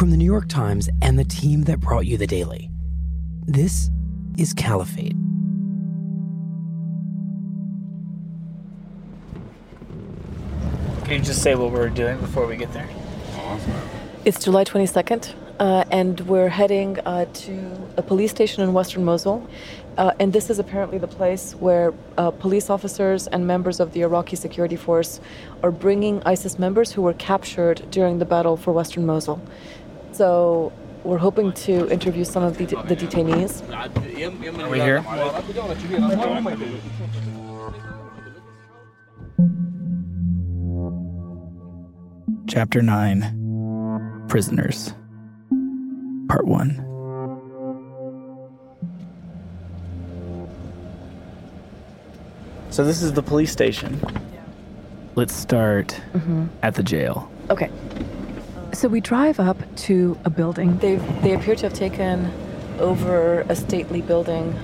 From the New York Times and the team that brought you the Daily, this is Caliphate. Can you just say what we're doing before we get there? It's July 22nd, uh, and we're heading uh, to a police station in western Mosul. Uh, and this is apparently the place where uh, police officers and members of the Iraqi security force are bringing ISIS members who were captured during the battle for western Mosul. So we're hoping to interview some of the, the detainees. Are we here? Chapter 9 Prisoners Part 1 So this is the police station. Let's start mm-hmm. at the jail. Okay. So we drive up to a building. They they appear to have taken over a stately building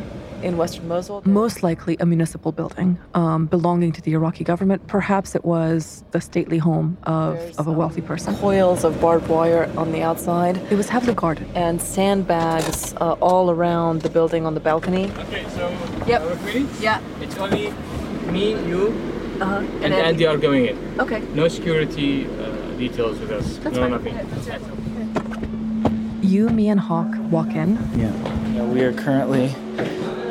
in western Mosul. Most likely a municipal building um, belonging to the Iraqi government. Perhaps it was the stately home of, of a wealthy person. Coils of barbed wire on the outside. It was heavily guarded. And sandbags uh, all around the building on the balcony. Okay, so Yep. are we ready? Yeah. It's only me, you, Uh-huh. and Andy are going in. Okay. No security uh, details with us. That's no, fine. nothing. You, me, and Hawk walk in. Yeah. yeah. We are currently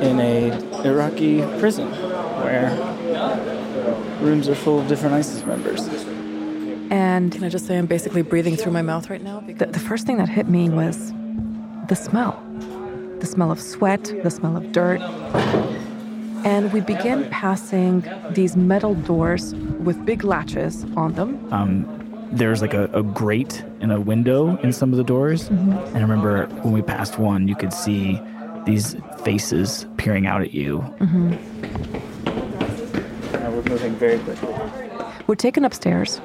in a Iraqi prison where rooms are full of different ISIS members. And can I just say I'm basically breathing through my mouth right now? The, the first thing that hit me was the smell the smell of sweat, the smell of dirt. And we begin passing these metal doors with big latches on them. Um, there's like a, a grate and a window in some of the doors. And I remember when we passed one, you could see these faces peering out at you. Uh, we're moving very quickly. We're taken upstairs,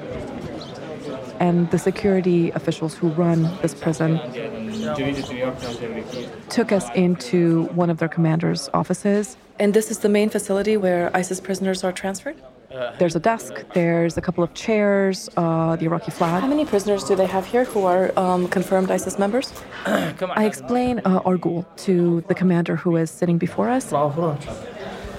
and the security officials who run this prison Do you need the New York Times have any keys? took us into one of their commander's offices. And this is the main facility where ISIS prisoners are transferred? There's a desk, there's a couple of chairs, uh, the Iraqi flag. How many prisoners do they have here who are um, confirmed ISIS members? Come on. I explain uh, our goal to the commander who is sitting before us.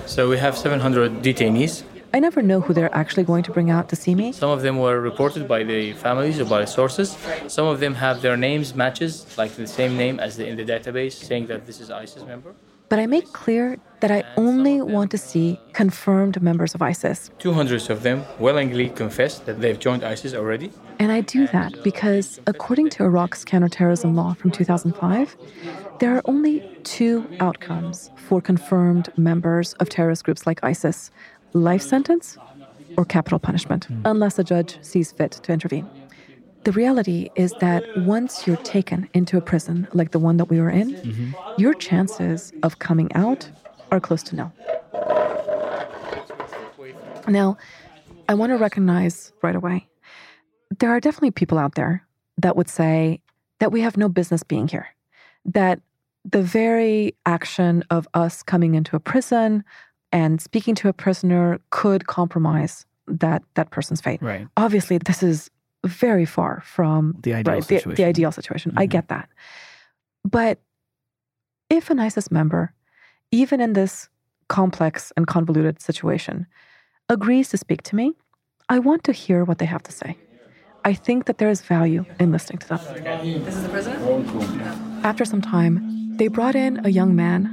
So we have 700 detainees. I never know who they're actually going to bring out to see me. Some of them were reported by the families or by sources. Some of them have their names matches, like the same name as the, in the database, saying that this is ISIS member. But I make clear that I only want to see confirmed members of ISIS. 200 of them willingly confess that they've joined ISIS already. And I do that because, according to Iraq's counterterrorism law from 2005, there are only two outcomes for confirmed members of terrorist groups like ISIS life sentence or capital punishment, unless a judge sees fit to intervene. The reality is that once you're taken into a prison like the one that we were in, mm-hmm. your chances of coming out are close to nil. Now, I want to recognize right away there are definitely people out there that would say that we have no business being here, that the very action of us coming into a prison and speaking to a prisoner could compromise that that person's fate. Right. Obviously, this is very far from The ideal right, the- The, situation. ideal situation. I get mm-hmm. that. But if an ISIS member, even in this complex and convoluted situation, agrees to speak to me, I want to hear what they have to say. I think that there is value in listening to them. This is the president? After some time, they brought in a young man.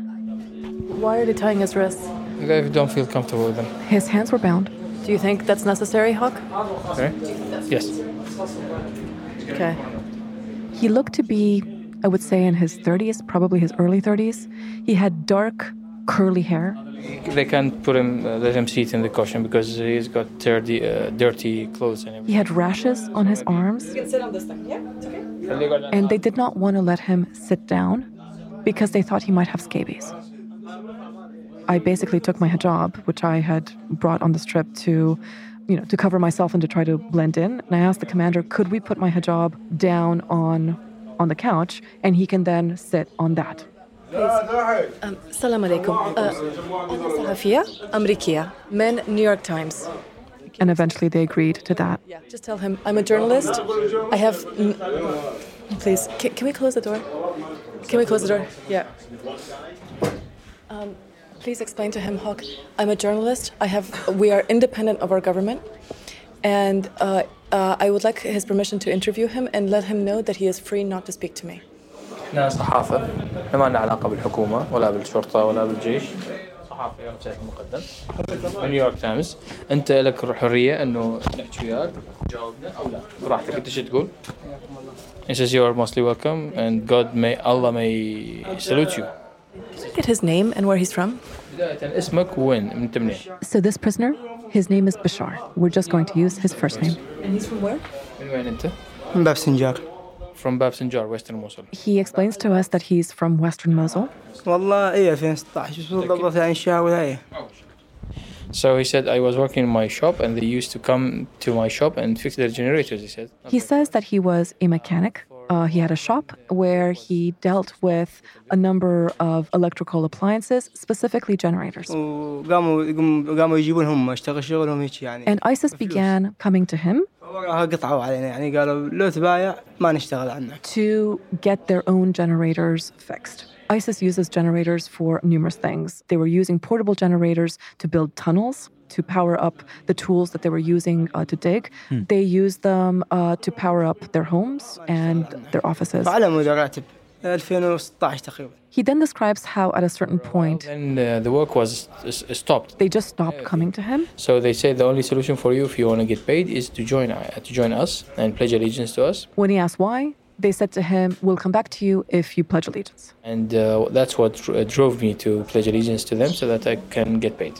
Why are they tying his wrists? I don't feel comfortable with them. His hands were bound. Do you think that's necessary, Hawk? Sorry? Yes. Okay. He looked to be, I would say, in his 30s, probably his early 30s. He had dark, curly hair. They can't put him, uh, let him sit in the cushion because he's got dirty, uh, dirty clothes and He had rashes on his arms. And they did not want to let him sit down because they thought he might have scabies. I basically took my hijab, which I had brought on this trip to, you know, to cover myself and to try to blend in. And I asked the commander, could we put my hijab down on on the couch, and he can then sit on that. Um, salam alaikum. Sahafia, Amrikia, men, New York Times. And eventually they agreed to that. Yeah, just tell him I'm a journalist. I have. please, can, can we close the door? Can we close the door? Yeah. Um, please explain to him, Hawk. I'm a journalist. I have. We are independent of our government, and uh, uh, I would like his permission to interview him and let him know that he is free not to speak to me. احنا صحافة ما لنا علاقة بالحكومة ولا بالشرطة ولا بالجيش صحافة يوم سيد مقدم من نيويورك تايمز انت لك الحرية انه نحكي وياك تجاوبنا او لا براحتك انت شو تقول He says you are mostly welcome and God may Allah may salute you Can I get his name and where he's from? So this prisoner, his name is Bashar. We're just going to use his first name. And he's from where? From Bab Sinjar. From Western Mosul. He explains to us that he's from Western Mosul. So he said, I was working in my shop and they used to come to my shop and fix their generators, he said. He says that he was a mechanic uh, he had a shop where he dealt with a number of electrical appliances, specifically generators. And ISIS began coming to him to get their own generators fixed. ISIS uses generators for numerous things. They were using portable generators to build tunnels to power up the tools that they were using uh, to dig. Hmm. They used them uh, to power up their homes and their offices. He then describes how, at a certain point, point, uh, the work was stopped. They just stopped coming to him. So they said the only solution for you, if you want to get paid, is to join uh, to join us and pledge allegiance to us. When he asked why, they said to him, "We'll come back to you if you pledge allegiance." And uh, that's what uh, drove me to pledge allegiance to them, so that I can get paid.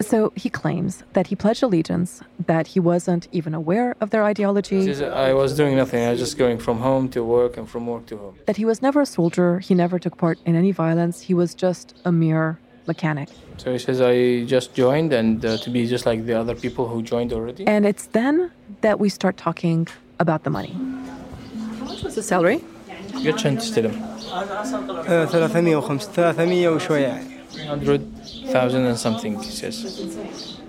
So he claims that he pledged allegiance, that he wasn't even aware of their He ideology, says, I was doing nothing. I was just going from home to work and from work to home. that he was never a soldier, he never took part in any violence, he was just a mere mechanic. So he says I just joined and uh, to be just like the other people who joined already. And it's then that we start talking about the money. How much was his salary? Get chance to them. آه، 305 300 وشوية يعني 100,000 and something, he says.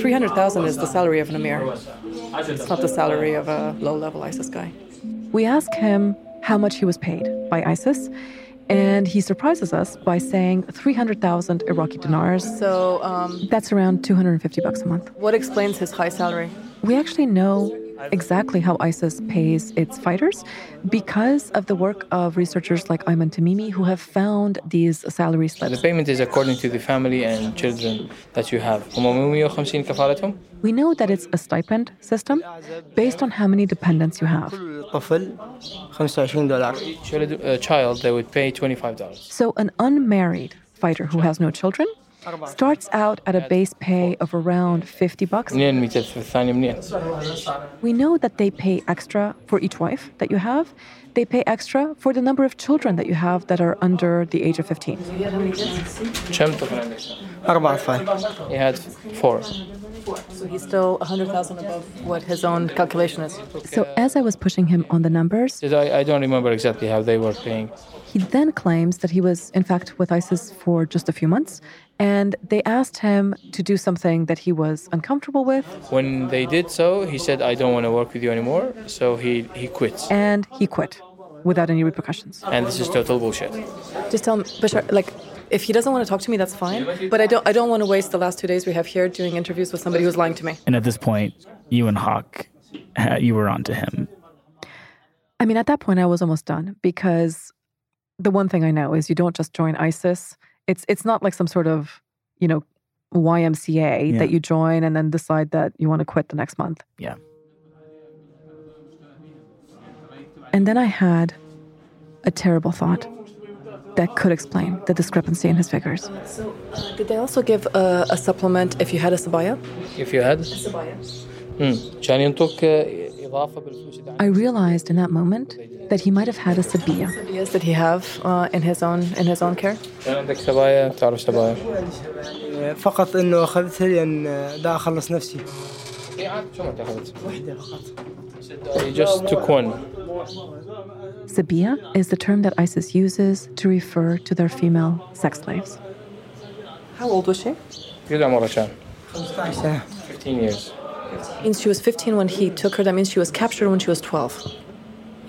300,000 is the salary of an emir. It's not the salary of a low level ISIS guy. We ask him how much he was paid by ISIS, and he surprises us by saying 300,000 Iraqi dinars. So, um, That's around 250 bucks a month. what explains his high salary? We actually know exactly how ISIS pays its fighters because of the work of researchers like Aymenn Tamimi who have found these salary slips. The payment is according to the family and children that you have. We know that it's a stipend system based on how many dependents you have. A uh, child, they would pay $25. So an unmarried fighter who has no children starts out at a base pay of around 50 bucks. We know that they pay extra for each wife that you have. They pay extra for the number of children that you have that are under the age of 15. He had four. So he's still 100,000 above what his own calculation is. So as I was pushing him on the numbers, I, I don't remember exactly how they were paying. He then claims that he was, in fact, with ISIS for just a few months and they asked him to do something that he was uncomfortable with When they did so, he said, I don't want to work with you anymore. So he, he quits. and he quit. without any repercussions. And this is total bullshit. Just tell him, Bashar, like, if he doesn't want to talk to me, that's fine. But I don't, I don't want to waste the last two days we have here doing interviews with somebody who's lying to me. And at this point, you and Hawk, uh, you were on to him. I mean, at that point, I was almost done because the one thing I know is you don't just join ISIS. It's it's not like some sort of, you know, YMCA yeah. that you join and then decide that you want to quit the next month. Yeah. And then I had a terrible thought that could explain the discrepancy in his figures. So, uh, did they also give a, a, supplement if you had a sabaya? If you had? A sabaya. I realized in that moment that he might have had a sabia. Yes, did he have uh, in his own in his own care? كان عندك سبايا تعرف سبايا فقط انه اخذتها لان دا اخلص نفسي اي عاد شو ما تاخذت وحده فقط I just took one Sabia is the term that ISIS uses to refer to their female sex slaves. How old was she? قد عمرها كان 15 سنه 15 years Means she was 15 when he took her. That means she was captured when she was 12.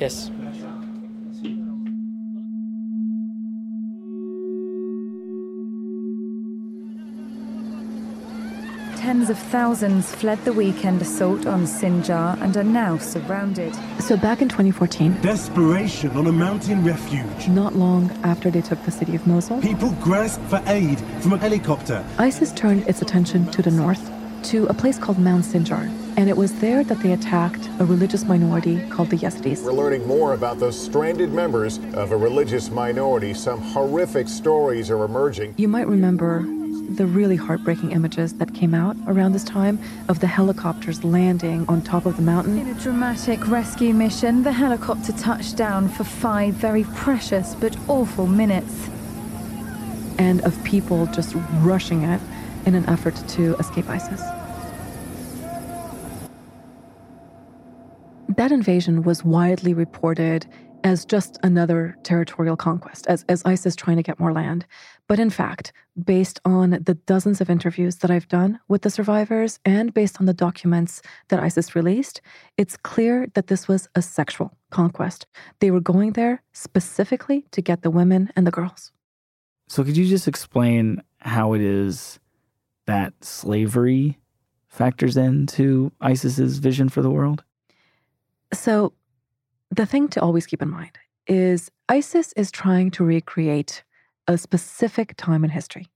yes Tens of thousands fled the weekend assault on Sinjar and are now surrounded. So back in 2014, Desperation on a mountain refuge. not long after they took the city of Mosul, People grasp for aid from a helicopter. ISIS turned its attention to the north, to a place called Mount Sinjar. And it was there that they attacked a religious minority called the Yazidis. We're learning more about those stranded members of a religious minority. Some horrific stories are emerging. You might remember the really heartbreaking images that came out around this time of the helicopters landing on top of the mountain. In a dramatic rescue mission, the helicopter touched down for five very precious but awful minutes. and of people just rushing it in an effort to escape ISIS. That invasion was widely reported as just another territorial conquest, as, as ISIS trying to get more land. But in fact, based on the dozens of interviews that I've done with the survivors and based on the documents that ISIS released, it's clear that this was a sexual conquest. They were going there specifically to get the women and the girls. So could you just explain how it is that slavery factors into ISIS's vision for the world? So, the thing to always keep in mind is ISIS is trying to recreate a specific time in history.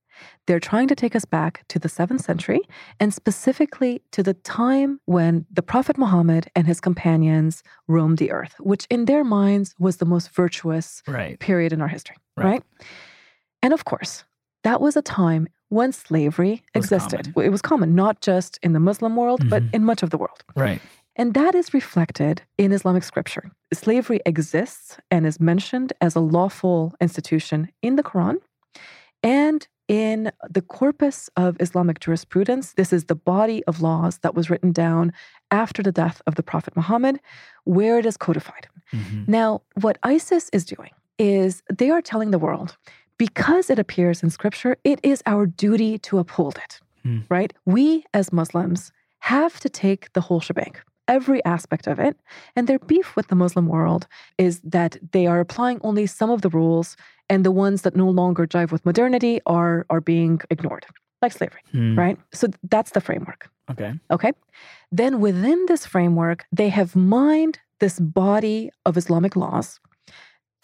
They're trying to take us back to the 7th century and specifically to the time when the Prophet Muhammad and his companions roamed the earth, which in their minds was the most virtuous Right. period in our history, Right. right? And of course, that was a time when slavery existed. It was common, not just in the Muslim world, but Mhm. in much of the world. Right. And that is reflected in Islamic scripture. Slavery exists and is mentioned as a lawful institution in the Quran and in the corpus of Islamic jurisprudence. This is the body of laws that was written down after the death of the Prophet Muhammad, where it is codified. Mhm. Now, what ISIS is doing is they are telling the world because it appears in scripture, it is our duty to uphold it, Hmm. right? We as Muslims have to take the whole shebang, every aspect of it. And their beef with the Muslim world is that they are applying only some of the rules, and the ones that no longer jive with modernity are, are being ignored, like slavery, Hmm. right? So that's the framework. Okay. Okay. Then within this framework, they have mined this body of Islamic laws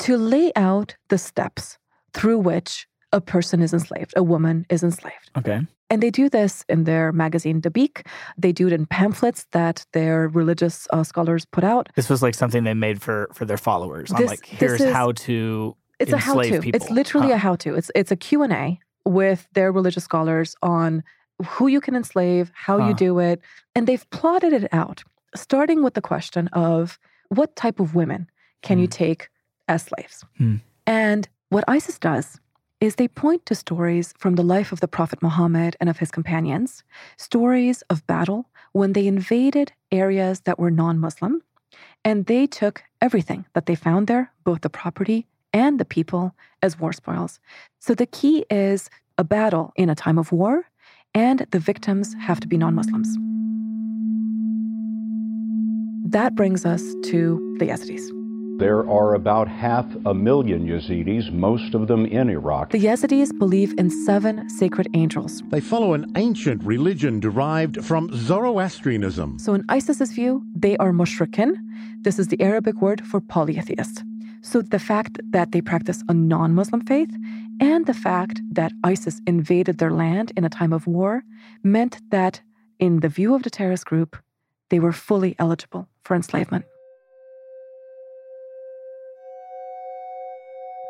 to lay out the steps through which a person is enslaved, a woman is enslaved. Okay. And they do this in their magazine Dabiq. They do it in pamphlets that their religious uh, scholars put out. This was like something they made for for their followers. On like here's is- how to It's a enslave how-to. people. It's literally Huh. a how-to. It's it's a Q&A with their religious scholars on who you can enslave, how Huh. you do it, and they've plotted it out, starting with the question of what type of women can you take as slaves? Hmm. And what ISIS does is they point to stories from the life of the Prophet Muhammad and of his companions, stories of battle when they invaded areas that were non Muslim, and they took everything that they found there, both the property and the people, as war spoils. So the key is a battle in a time of war, and the victims have to be non Muslims. That brings us to the Yazidis. There are about half a million Yazidis, most of them in Iraq. The Yazidis believe in seven sacred angels. They follow an ancient religion derived from Zoroastrianism. So, in ISIS's view, they are mushrikin. This is the Arabic word for polytheist. So, the fact that they practice a non Muslim faith and the fact that ISIS invaded their land in a time of war meant that, in the view of the terrorist group, they were fully eligible for enslavement.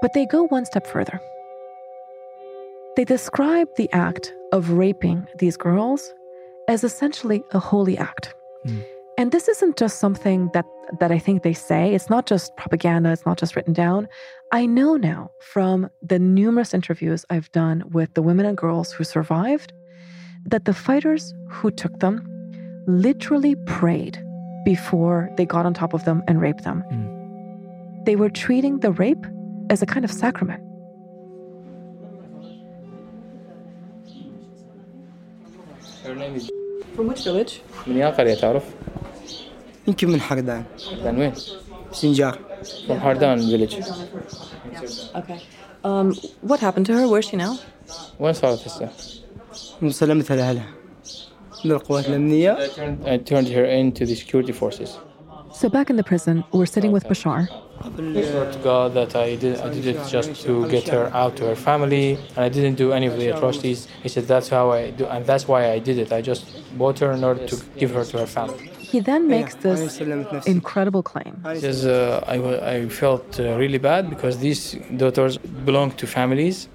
But they go one step further. They describe the act of raping these girls as essentially a holy act. Mm. And this isn't just something that, that I think they say. It's not just propaganda, it's not just written down. I know now from the numerous interviews I've done with the women and girls who survived that the fighters who took them literally prayed before they got on top of them and raped them. Mm. They were treating the rape as a kind of sacrament. Her name is From which village? من يا قرية تعرف؟ يمكن من حردان من وين؟ سنجار From Hardan village Okay. Um, what happened to her? Where's she now? وين صارت هسه؟ مسلمتها لأهلها للقوات الأمنية I turned, I turned her into the security forces. So back in the prison, we're sitting with Bashar. I swear to God that I did, I did it just to get her out to her family, and I didn't do any of the atrocities. He said that's how I do, and that's why I did it. I just bought her in order to give her to her family. He then makes this incredible claim. He says uh, I, I felt uh, really bad because these daughters belong to families.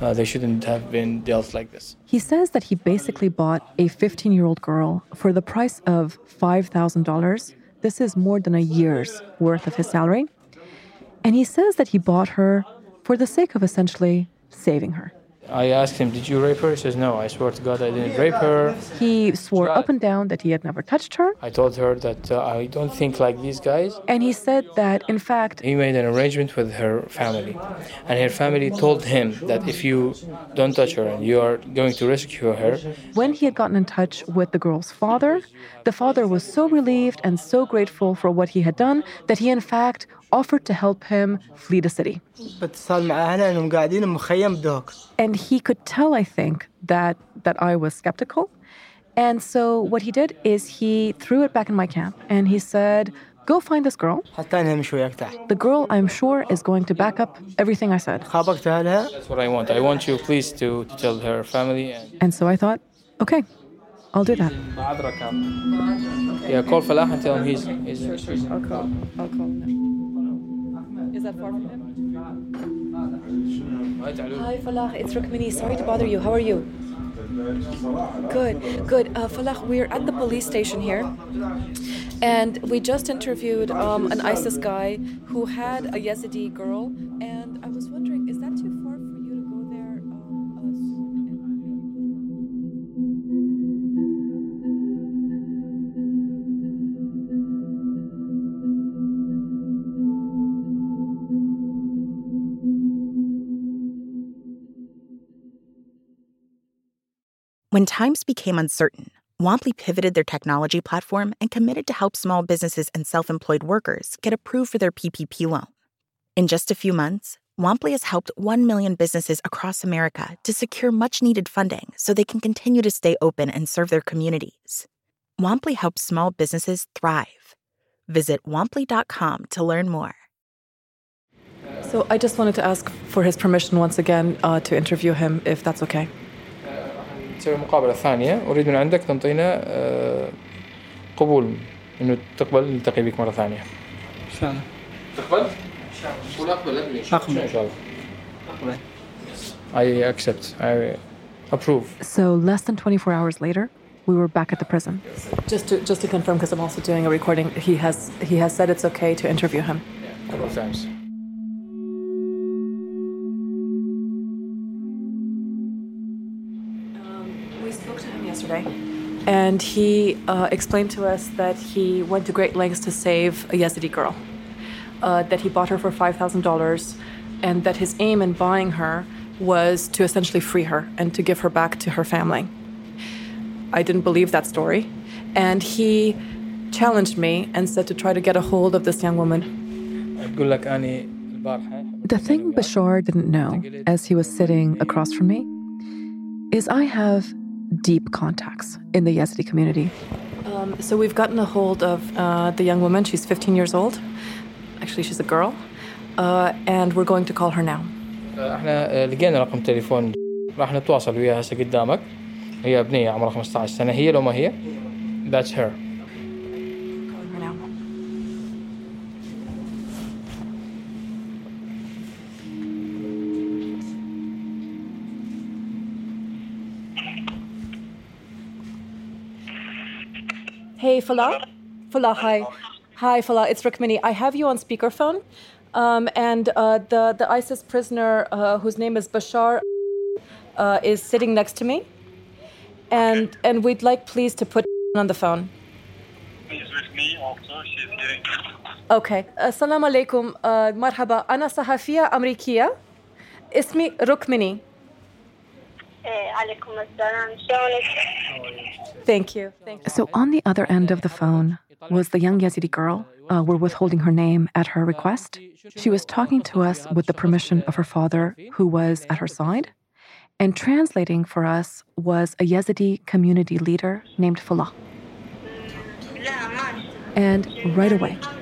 Uh, they shouldn't have been dealt like this. He says that he basically bought a 15 year old girl for the price of $5,000. This is more than a year's worth of his salary. And he says that he bought her for the sake of essentially saving her. I asked him, Did you rape her? He says, No, I swear to God I didn't rape her. He swore up and down that he had never touched her. I told her that uh, I don't think like these guys. And he said that, in fact, He made an arrangement with her family, and her family told him that if you don't touch her and you are going to rescue her, when he had gotten in touch with the girl's father, the father was so relieved and so grateful for what he had done that he, in fact, offered to help him flee the city. And he could tell, I think, that, that I was skeptical. And so what he did is he threw it back in my camp and he said, Go find this girl. The girl, I'm sure, is going to back up everything I said. That's what I want. I want you, please, to, to tell her family. And, and so I thought, okay, I'll do that. Yeah, call Falah and tell him he's. he's... I'll call. I'll call. Is that far from him? Hi, Falah. It's Rukmini. Sorry to bother you. How are you? Good, good. Uh, Falah, we're at the police station here. And we just interviewed um, an ISIS guy who had a Yazidi girl. And I was wondering, is When times became uncertain, Womply pivoted their technology platform and committed to help small businesses and self employed workers get approved for their PPP loan. In just a few months, Womply has helped 1 million businesses across America to secure much needed funding so they can continue to stay open and serve their communities. Womply helps small businesses thrive. Visit womply.com to learn more. So I just wanted to ask for his permission once again uh, to interview him, if that's okay. تسوي مقابلة ثانية أريد من عندك تنطينا آه، قبول إنه تقبل نلتقي بك مرة ثانية. إن شاء الله تقبل؟ قول أقبل أدري أقبل. إن شاء الله. أقبل. I accept. I approve. So less than 24 hours later, we were back at the prison. Just to just to confirm, because I'm also doing a recording. He has he has said it's okay to interview him. A couple of times. today. And he uh, explained to us that he went to great lengths to save a Yazidi girl, uh, that he bought her for $5,000, and that his aim in buying her was to essentially free her and to give her back to her family. I didn't believe that story. And he challenged me and said to try to get a hold of this young woman. The thing Bashar didn't know as he was sitting across from me is I have deep contacts in the Yazidi community. Um, so we've gotten a hold of uh, the young woman. She's 15 years old. Actually, she's a girl. Uh, and we're going to call her now. احنا لقينا رقم تليفون راح نتواصل وياها هسه قدامك هي بنيه عمرها 15 سنه هي لو ما هي that's her Hey, Falah. Falah, hi. Hi, Falah. It's Rukmini. I have you on speakerphone. Um, and uh, the, the ISIS prisoner, uh, whose name is Bashar, uh, is sitting next to me. And, and we'd like please to put on the phone. She's with me also. She's doing. Okay. Assalamu alaikum. Uh, marhaba. Ana Sahafia Amrikia. Ismi Rukmini. Thank you. Thank you. So, on the other end of the phone was the young Yazidi girl. Uh, we're withholding her name at her request. She was talking to us with the permission of her father, who was at her side. And translating for us was a Yazidi community leader named Falah. And right away, He said-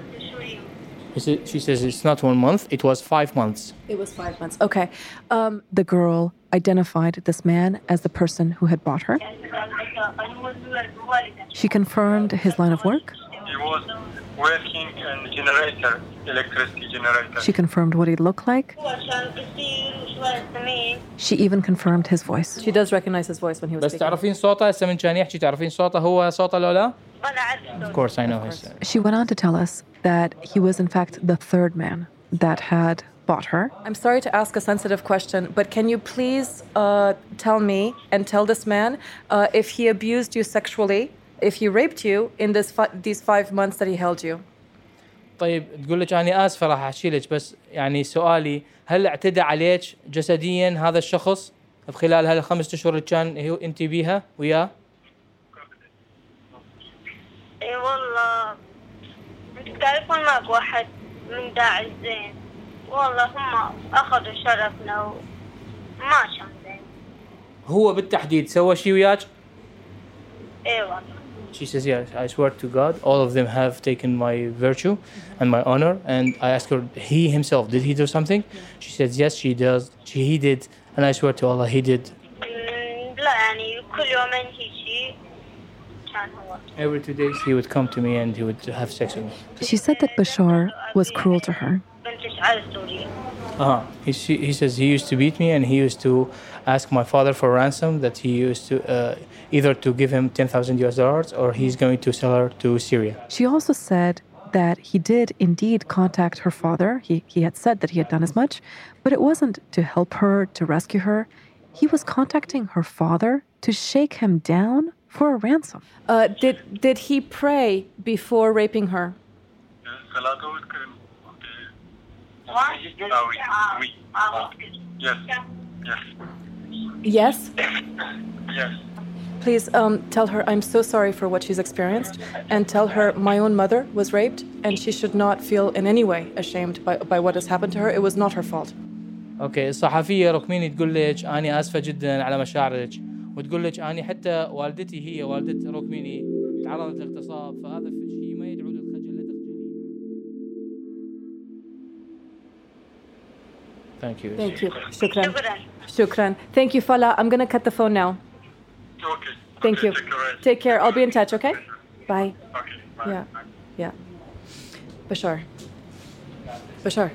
she says it's not one month it was five months It was five months. Okay. Um, the girl identified this man as the person who had bought her. She confirmed his line of work. He was working in generator, electricity generator. She confirmed what he looked like. She even confirmed his voice. She does recognize his voice when he was بس speaking. تعرفين صوته هسه من كان يحكي تعرفين صوته هو صوته لو لا of course I know his She went on to tell us that he was, in fact, the third man that had bought her. I'm sorry to ask a sensitive question, but can you please uh, tell me and tell this man uh, if he abused you sexually, if he raped you in this fi- these five months that he held you? طيب تقول لك انا اسفه راح احكي لك بس يعني سؤالي هل اعتدى عليك جسديا هذا الشخص خلال هالخمس اشهر اللي كان هو انت بيها وياه؟ اي والله انت تعرفون ماكو واحد من داعش زين والله هم اخذوا شرفنا وما كان زين هو بالتحديد سوى شيء وياك؟ والله She says, yes, I swear to God, all of them have taken my virtue and my honor. And I asked her, he himself, did he do something? She says, yes, she does. She, he did. And I swear to Allah, he did. لا يعني كل يومين هيجي كان هو Every two days, he would come to me and he would have sex with me. She said that Bashar was cruel to her. Uh-huh. He, she, he says he used to beat me and he used to ask my father for ransom that he used to uh, either to give him 10,000 US dollars or he's going to sell her to Syria. She also said that he did indeed contact her father. He, he had said that he had done as much, but it wasn't to help her, to rescue her. He was contacting her father to shake him down for a ransom. Uh, did did he pray before raping her? Ah oui, oui. Yes, yes, Yes. yes. Please um, tell her I'm so sorry for what she's experienced, and tell her my own mother was raped, and she should not feel in any way ashamed by, by what has happened to her. It was not her fault. اوكي الصحفيه ركميني تقول لك اني اسفه جدا على مشاعرك وتقول لك حتى والدتي هي روكميني تعرضت لاغتصاب فهذا شيء ما يدعو للخجل لا تخجلي Thank you. Thank you. شكرا. شكرا. Thank you, Falah. I'm going to cut the phone now. Okay. Thank you. Take care. I'll be in touch, okay? Bye. Okay. Bye. Yeah. Yeah. Bashar. Bashar.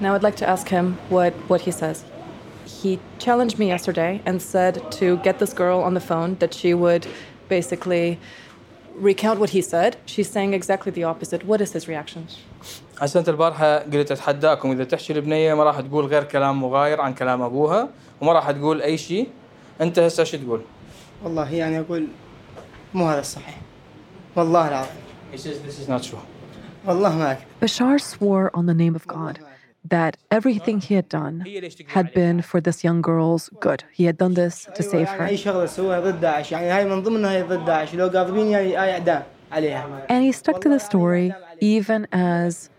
Now I'd like to ask him what, what he says He challenged me yesterday and said to get this girl on the phone that she would basically recount what he said. She's saying exactly the opposite. What is his reaction? هسه انت البارحه قلت اتحداكم اذا تحكي البنيه ما راح تقول غير كلام مغاير عن كلام ابوها وما راح تقول اي شيء انت هسه شو تقول؟ والله يعني أقول مو هذا الصحيح والله العظيم He says this is not true. والله ما أكذب Bashar swore on the name of God that everything he had done had been for this young girl's good. He had done this to save her. And he stuck to the story even as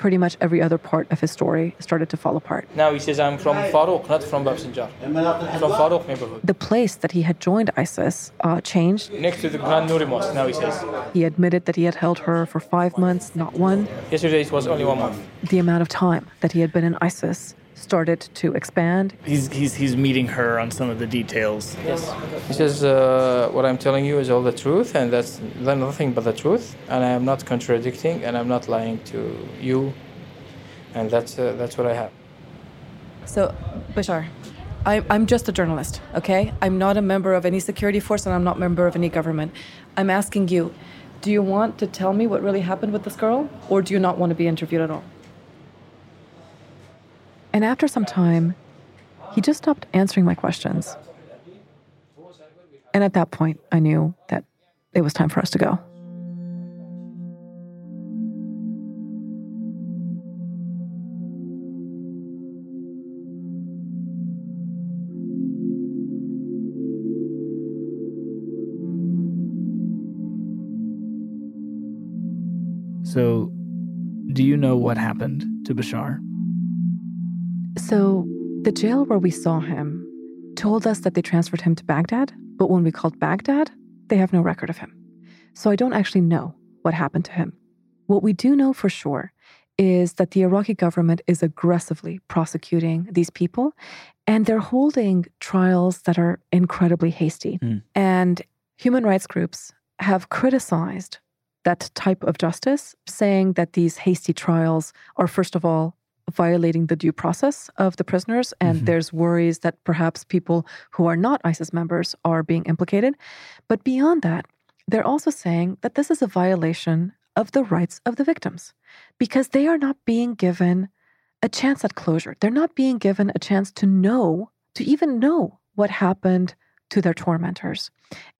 pretty much every other part of his story started to fall apart. Now he says, I'm from Farouk, not from Bab Sinjar. From Farouk neighborhood. The place that he had joined ISIS uh, changed. Next to the Grand Nouri Mosque, now he says. He admitted that he had held her for five months, not one. Yesterday it was only one month. The amount of time that he had been in ISIS started to expand. He's, he's, he's meeting her on some of the details. Yes. He says, uh, What I'm telling you is all the truth, and that's nothing but the truth, and I am not contradicting, and I'm not lying to you, and that's, uh, that's what I have. So, Bashar, I, I'm just a journalist, okay? I'm not a member of any security force and I'm not a member of any government. I'm asking you, do you want to tell me what really happened with this girl, or do you not want to be interviewed at all? And after some time, he just stopped answering my questions. And at that point, I knew that it was time for us to go. So, do you know what happened to Bashar? So, the jail where we saw him told us that they transferred him to Baghdad, but when we called Baghdad, they have no record of him. So, I don't actually know what happened to him. What we do know for sure is that the Iraqi government is aggressively prosecuting these people, and they're holding trials that are incredibly hasty. Mm. And human rights groups have criticized that type of justice, saying that these hasty trials are, first of all, violating the due process of the prisoners. And Mm-hmm. there's worries that perhaps people who are not ISIS members are being implicated. But beyond that, they're also saying that this is a violation of the rights of the victims because they are not being given a chance at closure. They're not being given a chance to know, to even know what happened to their tormentors.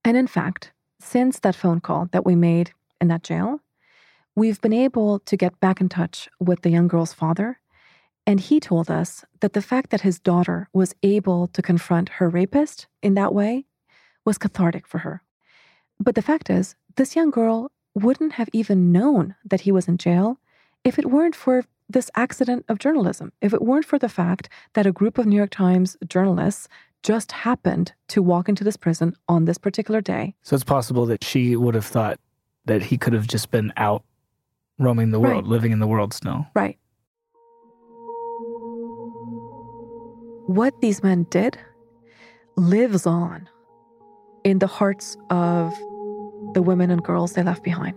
And in fact, since that phone call that we made in that jail, we've been able to get back in touch with the young girl's father. And he told us that the fact that his daughter was able to confront her rapist in that way was cathartic for her. But the fact is, this young girl wouldn't have even known that he was in jail if it weren't for this accident of journalism, if it weren't for the fact that a group of New York Times journalists just happened to walk into this prison on this particular day. So it's possible that she would have thought that he could have just been out roaming the world, Right. living in the world still. Right. What these men did lives on in the hearts of the women and girls they left behind.